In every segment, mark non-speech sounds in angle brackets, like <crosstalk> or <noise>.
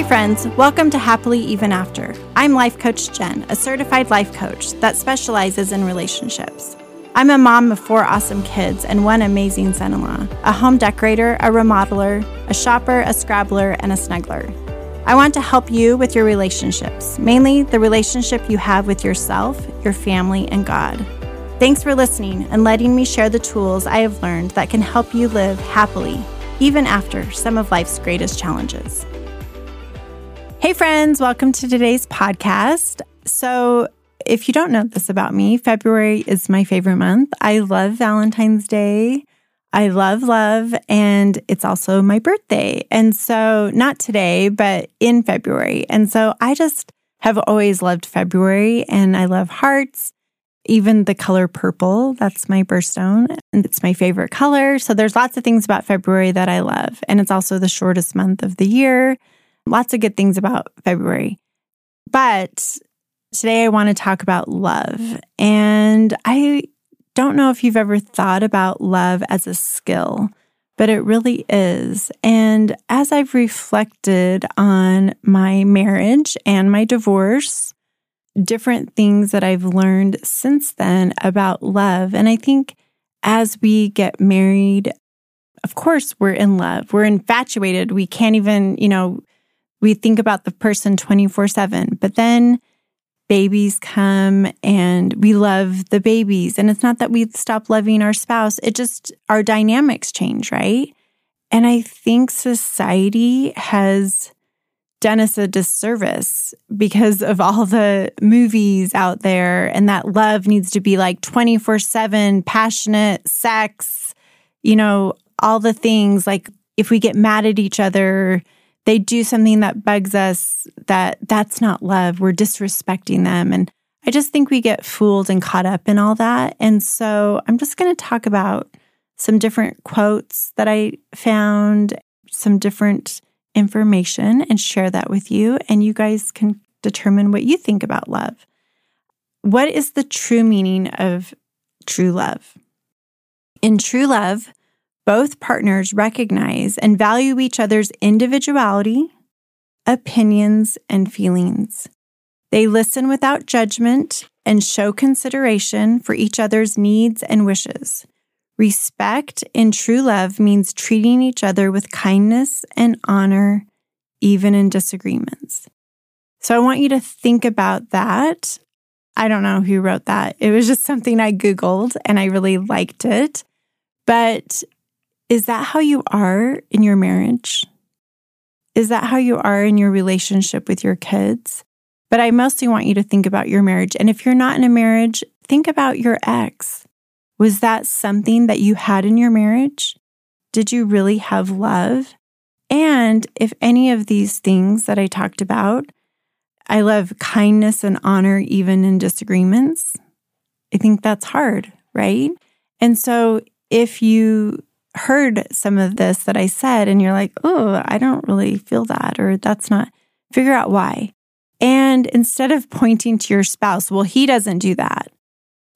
Hi, friends. Welcome to Happily Even After. I'm Life Coach Jen, a certified life coach that specializes in relationships. I'm a mom of four awesome kids and one amazing son in law, a home decorator, a remodeler, a shopper, a scrabbler, and a snuggler. I want to help you with your relationships, mainly the relationship you have with yourself, your family, and God. Thanks for listening and letting me share the tools I have learned that can help you live happily, even after some of life's greatest challenges. Hey, friends, welcome to today's podcast. So, if you don't know this about me, February is my favorite month. I love Valentine's Day. I love love, and it's also my birthday. And so, not today, but in February. And so, I just have always loved February, and I love hearts, even the color purple. That's my birthstone, and it's my favorite color. So, there's lots of things about February that I love. And it's also the shortest month of the year. Lots of good things about February. But today I want to talk about love. And I don't know if you've ever thought about love as a skill, but it really is. And as I've reflected on my marriage and my divorce, different things that I've learned since then about love. And I think as we get married, of course, we're in love. We're infatuated. We can't even, you know, we think about the person 24 7. But then babies come and we love the babies. And it's not that we stop loving our spouse, it just, our dynamics change, right? And I think society has done us a disservice because of all the movies out there and that love needs to be like 24 7 passionate sex, you know, all the things like if we get mad at each other, they do something that bugs us that that's not love. We're disrespecting them. And i just think we get fooled and caught up in all that. And so i'm just going to talk about some different quotes that i found some different information and share that with you. And you guys can determine what you think about love. What is the true meaning of true love? In true love both partners recognize and value each other's individuality, opinions, and feelings. They listen without judgment and show consideration for each other's needs and wishes. Respect in true love means treating each other with kindness and honor, even in disagreements. So I want you to think about that. I don't know who wrote that. It was just something I Googled and I really liked it. But is that how you are in your marriage? Is that how you are in your relationship with your kids? But I mostly want you to think about your marriage. And if you're not in a marriage, think about your ex. Was that something that you had in your marriage? Did you really have love? And if any of these things that I talked about, I love kindness and honor even in disagreements. I think that's hard, right? And so if you heard some of this that I said and you're like, oh, I don't really feel that, or that's not, figure out why. And instead of pointing to your spouse, well, he doesn't do that,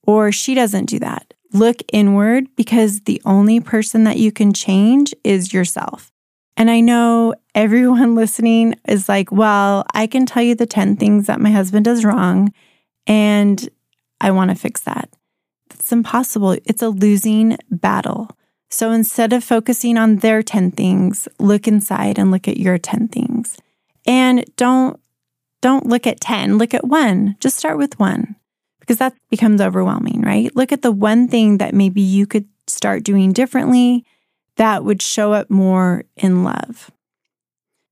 or she doesn't do that, look inward because the only person that you can change is yourself. And I know everyone <laughs> listening is like, well, I can tell you the 10 things that my husband does wrong, and I want to fix that. It's impossible. It's a losing battle. So instead of focusing on their 10 things, look inside and look at your 10 things. And don't don't look at 10, look at one. Just start with one because that becomes overwhelming, right? Look at the one thing that maybe you could start doing differently that would show up more in love.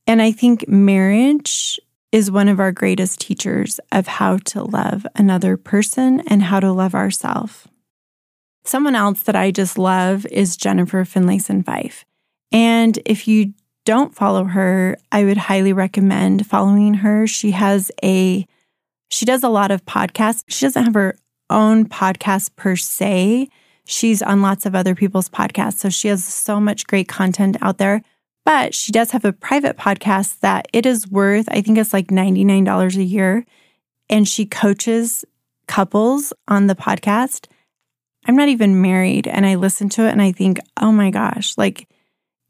And I think marriage is one of our greatest teachers of how to love another person and how to love ourselves. Someone else that I just love is Jennifer Finlayson Fife. And if you don't follow her, I would highly recommend following her. She has a she does a lot of podcasts. She doesn't have her own podcast per se. She's on lots of other people's podcasts. So she has so much great content out there. But she does have a private podcast that it is worth, I think it's like $99 a year. And she coaches couples on the podcast. I'm not even married. And I listen to it and I think, oh my gosh, like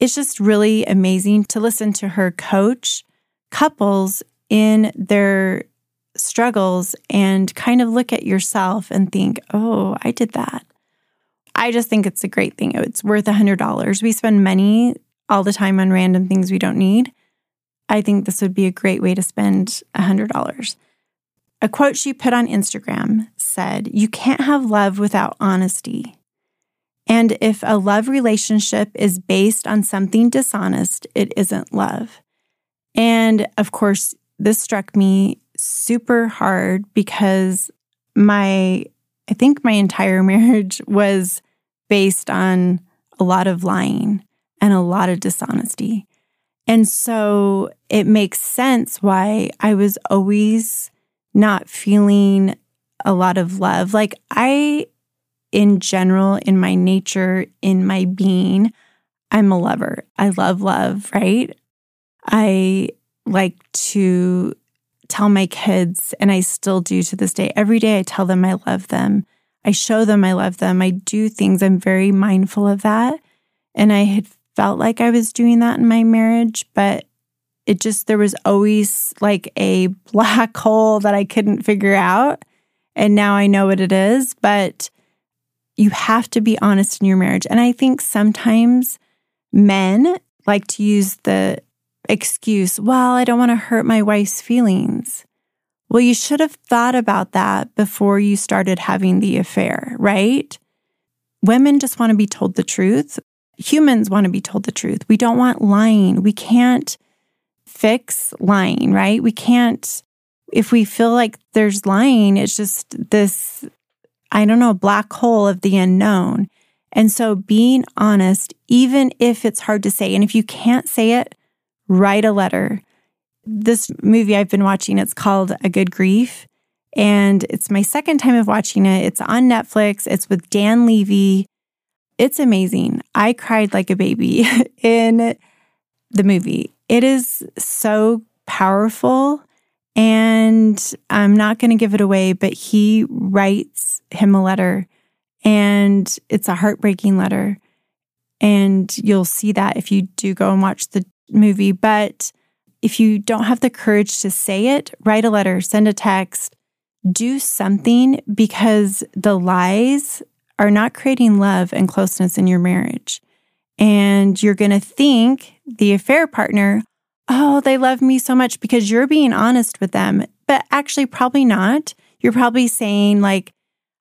it's just really amazing to listen to her coach couples in their struggles and kind of look at yourself and think, oh, I did that. I just think it's a great thing. It's worth a $100. We spend money all the time on random things we don't need. I think this would be a great way to spend a $100. A quote she put on Instagram said, You can't have love without honesty. And if a love relationship is based on something dishonest, it isn't love. And of course, this struck me super hard because my, I think my entire <laughs> marriage was based on a lot of lying and a lot of dishonesty. And so it makes sense why I was always not feeling a lot of love. Like, I, in general, in my nature, in my being, I'm a lover. I love love, right? I like to tell my kids, and I still do to this day. Every day I tell them I love them. I show them I love them. I do things. I'm very mindful of that. And I had felt like I was doing that in my marriage, but it just, there was always like a black <laughs> hole that I couldn't figure out. And now I know what it is. But you have to be honest in your marriage. And I think sometimes men like to use the excuse, well, I don't want to hurt my wife's feelings. Well, you should have thought about that before you started having the affair, right? Women just want to be told the truth. Humans want to be told the truth. We don't want lying. We can't fix lying, right? We can't, if we feel like there's lying, it's just this, I don't know, black hole of the unknown. And so being honest, even if it's hard to say, and if you can't say it, write a letter. This movie I've been watching, it's called A Good Grief. And it's my second time of watching it. It's on Netflix. It's with Dan Levy. It's amazing. I cried like a baby <laughs> in the movie. It is so powerful. And I'm not going to give it away, but he writes him a letter and it's a heartbreaking letter. And you'll see that if you do go and watch the movie. But if you don't have the courage to say it, write a letter, send a text, do something because the lies are not creating love and closeness in your marriage. And you're going to think the affair partner, oh, they love me so much because you're being honest with them. But actually, probably not. You're probably saying, like,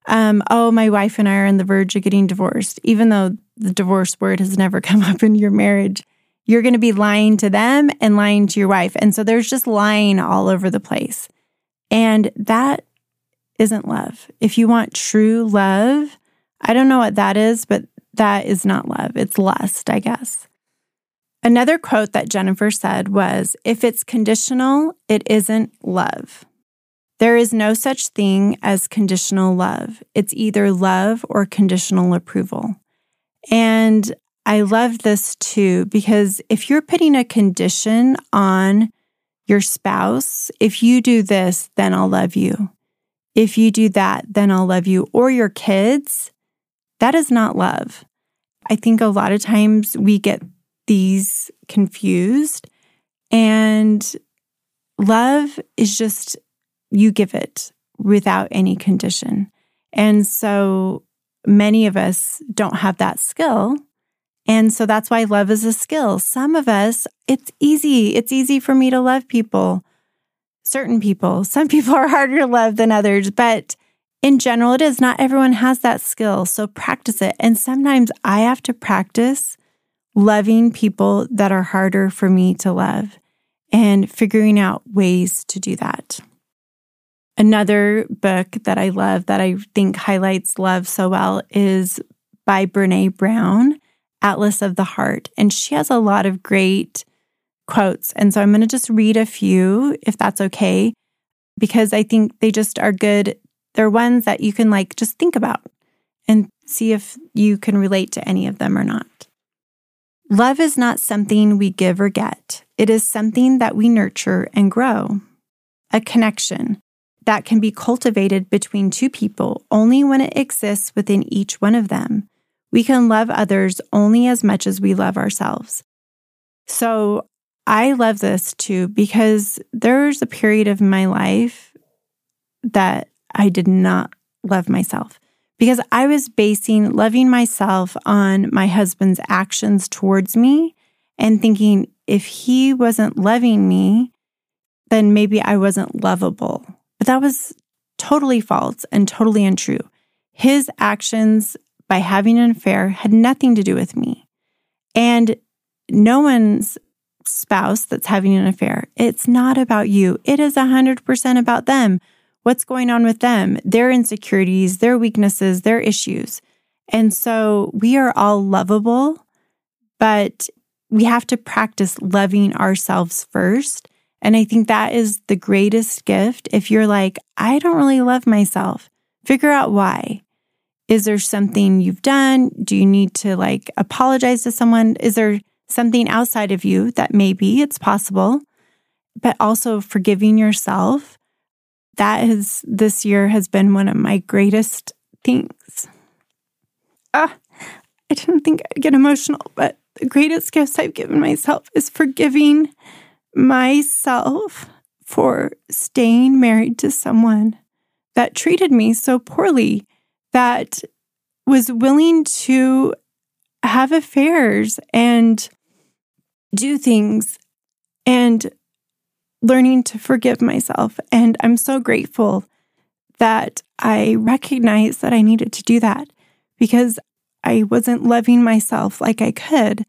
um, oh, my wife and I are on the verge of getting divorced, even though the divorce word has never <laughs> come up in your marriage you're going to be lying to them and lying to your wife. And so there's just lying all over the place. And that isn't love. If you want true love, I don't know what that is, but that is not love. It's lust, I guess. Another quote that Jennifer said was If it's conditional, it isn't love. There is no such thing as conditional love. It's either love or conditional approval. And I love this too, because if you're putting a condition on your spouse, if you do this, then I'll love you. If you do that, then I'll love you. Or your kids, that is not love. I think a lot of times we get these confused, and love is just you give it without any condition. And so many of us don't have that skill and so that's why love is a skill. Some of us, it's easy. It's easy for me to love people, certain people. Some people <laughs> are harder to love than others, but in general, it is. Not everyone has that skill. So practice it. And sometimes I have to practice loving people that are harder for me to love and figuring out ways to do that. Another book that I love that I think highlights love so well is by Brene Brown. Atlas of the Heart. And she has a lot of great quotes. And so I'm going to just read a few, if that's okay, because I think they just are good. They're ones that you can like just think about and see if you can relate to any of them or not. Love is not something we give or get, it is something that we nurture and grow. A connection that can be cultivated between two people only when it exists within each one of them. We can love others only as much as we love ourselves. So I love this too because there's a period of my life that I did not love myself because I was basing loving myself on my husband's actions towards me and thinking if he wasn't loving me, then maybe I wasn't lovable. But that was totally false and totally untrue. His actions by having an affair had nothing to do with me. And no one's spouse that's having an affair, it's not about you. It is 100% about them. What's going on with them, their insecurities, their weaknesses, their issues. And so we are all lovable, but we have to practice loving ourselves first. And I think that is the greatest gift. If you're like, I don't really love myself, figure out why. Is there something you've done? Do you need to like apologize to someone? Is there something outside of you that maybe it's possible, but also forgiving yourself. That is this year has been one of my greatest things. Ah, I didn't think I'd get emotional, but the greatest gifts I've given myself is forgiving myself for staying married to someone that treated me so poorly, that was willing to have affairs and do things and learning to forgive myself. And I'm so grateful that I recognized that I needed to do that because I wasn't loving myself like I could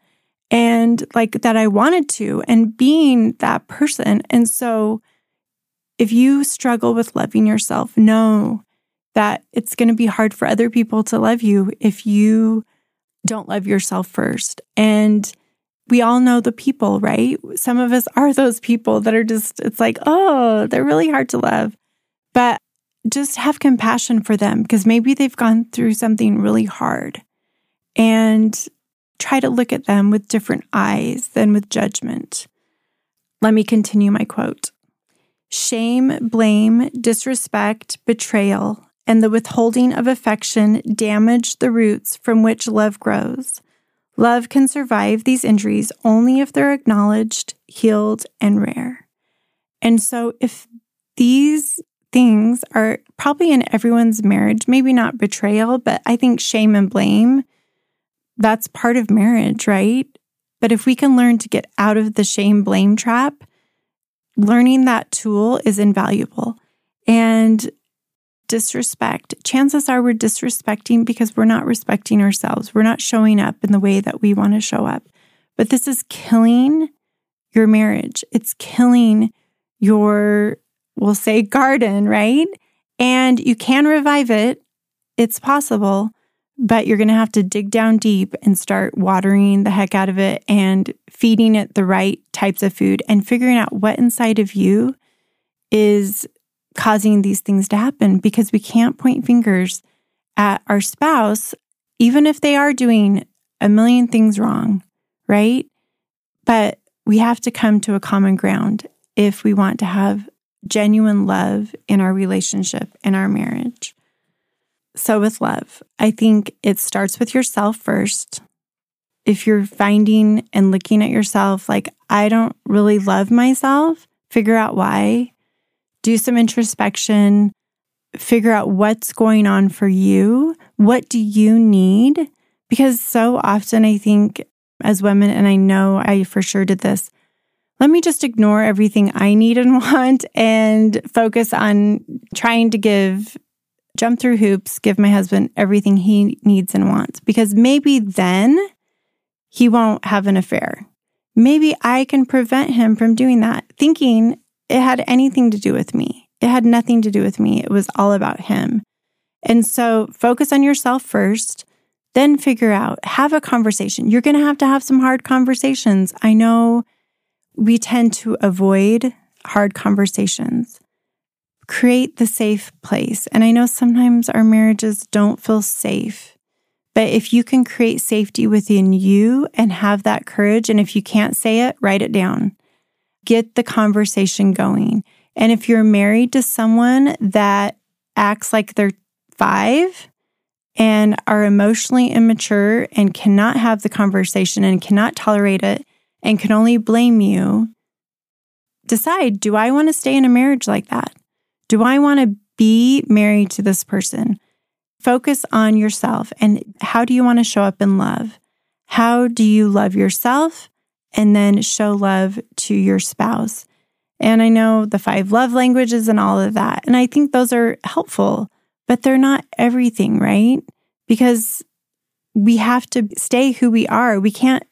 and like that I wanted to, and being that person. And so, if you struggle with loving yourself, know that it's going to be hard for other people to love you if you don't love yourself first. And we all know the people, right? Some of us are those people that are just, it's like, oh, they're really hard to love. But just have compassion for them because maybe they've gone through something really hard and try to look at them with different eyes than with judgment. Let me continue my quote Shame, blame, disrespect, betrayal, and the withholding of affection damage the roots from which love grows. Love can survive these injuries only if they're acknowledged, healed, and rare. And so, if these things are probably in everyone's marriage, maybe not betrayal, but I think shame and blame, that's part of marriage, right? But if we can learn to get out of the shame blame trap, learning that tool is invaluable. And disrespect, chances are we're disrespecting because we're not respecting ourselves. We're not showing up in the way that we want to show up. But this is killing your marriage. It's killing your, we'll say, garden, right? And you can revive it. It's possible, but you're going to have to dig down deep and start watering the heck out of it and feeding it the right types of food and figuring out what inside of you is causing these things to happen because we can't point fingers at our spouse, even if they are doing a million things wrong, right? But we have to come to a common ground if we want to have genuine love in our relationship, in our marriage. So, with love, I think it starts with yourself first. If you're finding and looking at yourself like, I don't really love myself, figure out why do some introspection, figure out what's going on for you. What do you need? Because so often I think as women, and I know I for sure did this, let me just ignore everything I need and <laughs> want and focus on trying to give, jump through hoops, give my husband everything he needs and wants. Because maybe then he won't have an affair. Maybe I can prevent him from doing that, thinking it had anything to do with me. It had nothing to do with me. It was all about him. And so focus on yourself first, then figure out, have a conversation. You're going to have to have some hard conversations. I know we tend to avoid hard conversations. Create the safe place. And I know sometimes our marriages don't feel safe. But if you can create safety within you and have that courage, and if you can't say it, write it down get the conversation going. And if you're married to someone that acts like they're five and are emotionally immature and cannot have the conversation and cannot tolerate it and can only blame you, decide do I want to stay in a marriage like that? Do I want to be married to this person? Focus on yourself and how do you want to show up in love? How do you love yourself and then show love to your spouse? And I know the five love languages and all of that. And I think those are helpful, but they're not everything, right? Because we have to stay who we are. We can't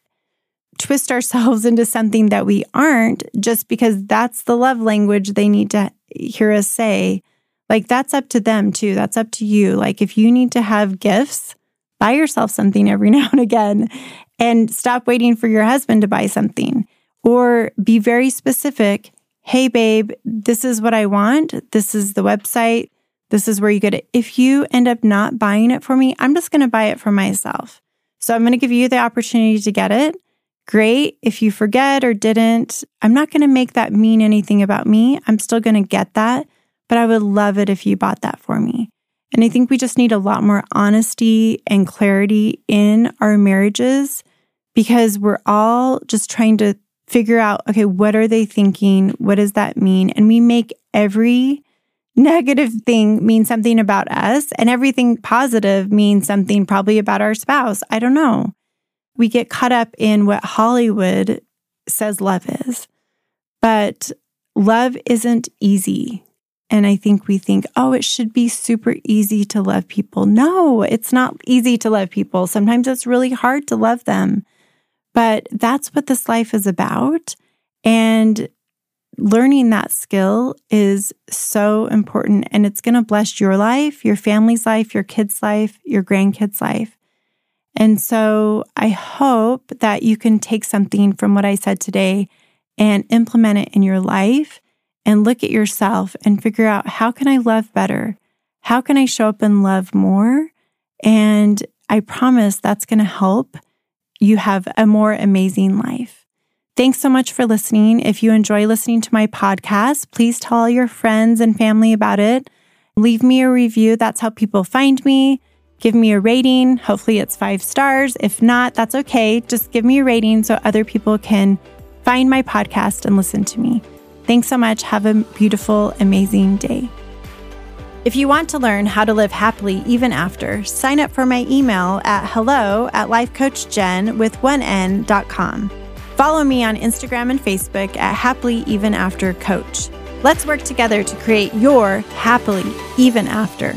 twist <laughs> ourselves into something that we aren't just because that's the love language they need to hear us say. Like that's up to them too. That's up to you. Like if you need to have gifts, buy yourself something every <laughs> now and again and stop waiting for your husband to buy something or be very specific. Hey, babe, this is what I want. This is the website. This is where you get it. If you end up not buying it for me, I'm just going to buy it for myself. So I'm going to give you the opportunity to get it. Great. If you forget or didn't, I'm not going to make that mean anything about me. I'm still going to get that but I would love it if you bought that for me. And I think we just need a lot more honesty and clarity in our marriages because we're all just trying to figure out okay, what are they thinking? What does that mean? And we make every <laughs> negative thing mean something about us, and everything positive means something probably about our spouse. I don't know. We get caught up in what Hollywood says love is, but love isn't easy. And I think we think, oh, it should be super easy to love people. No, it's not easy to love people. Sometimes it's really hard to love them. But that's what this life is about. And learning that skill is so important. And it's going to bless your life, your family's life, your kids' life, your grandkids' life. And so I hope that you can take something from what I said today and implement it in your life and look at yourself and figure out how can I love better? How can I show up and love more? And I promise that's going to help you have a more amazing life. Thanks so much for listening. If you enjoy listening to my podcast, please tell all your friends and family about it. Leave me a review. That's how people find me. Give me a rating. Hopefully, it's five stars. If not, that's okay. Just give me a rating so other people can find my podcast and listen to me. Thanks so much. Have a beautiful, amazing day. If you want to learn how to live happily even after, sign up for my email at hello at lifecoachjen with one n.com. Follow me on Instagram and Facebook at happily even after coach. Let's work together to create your happily even after.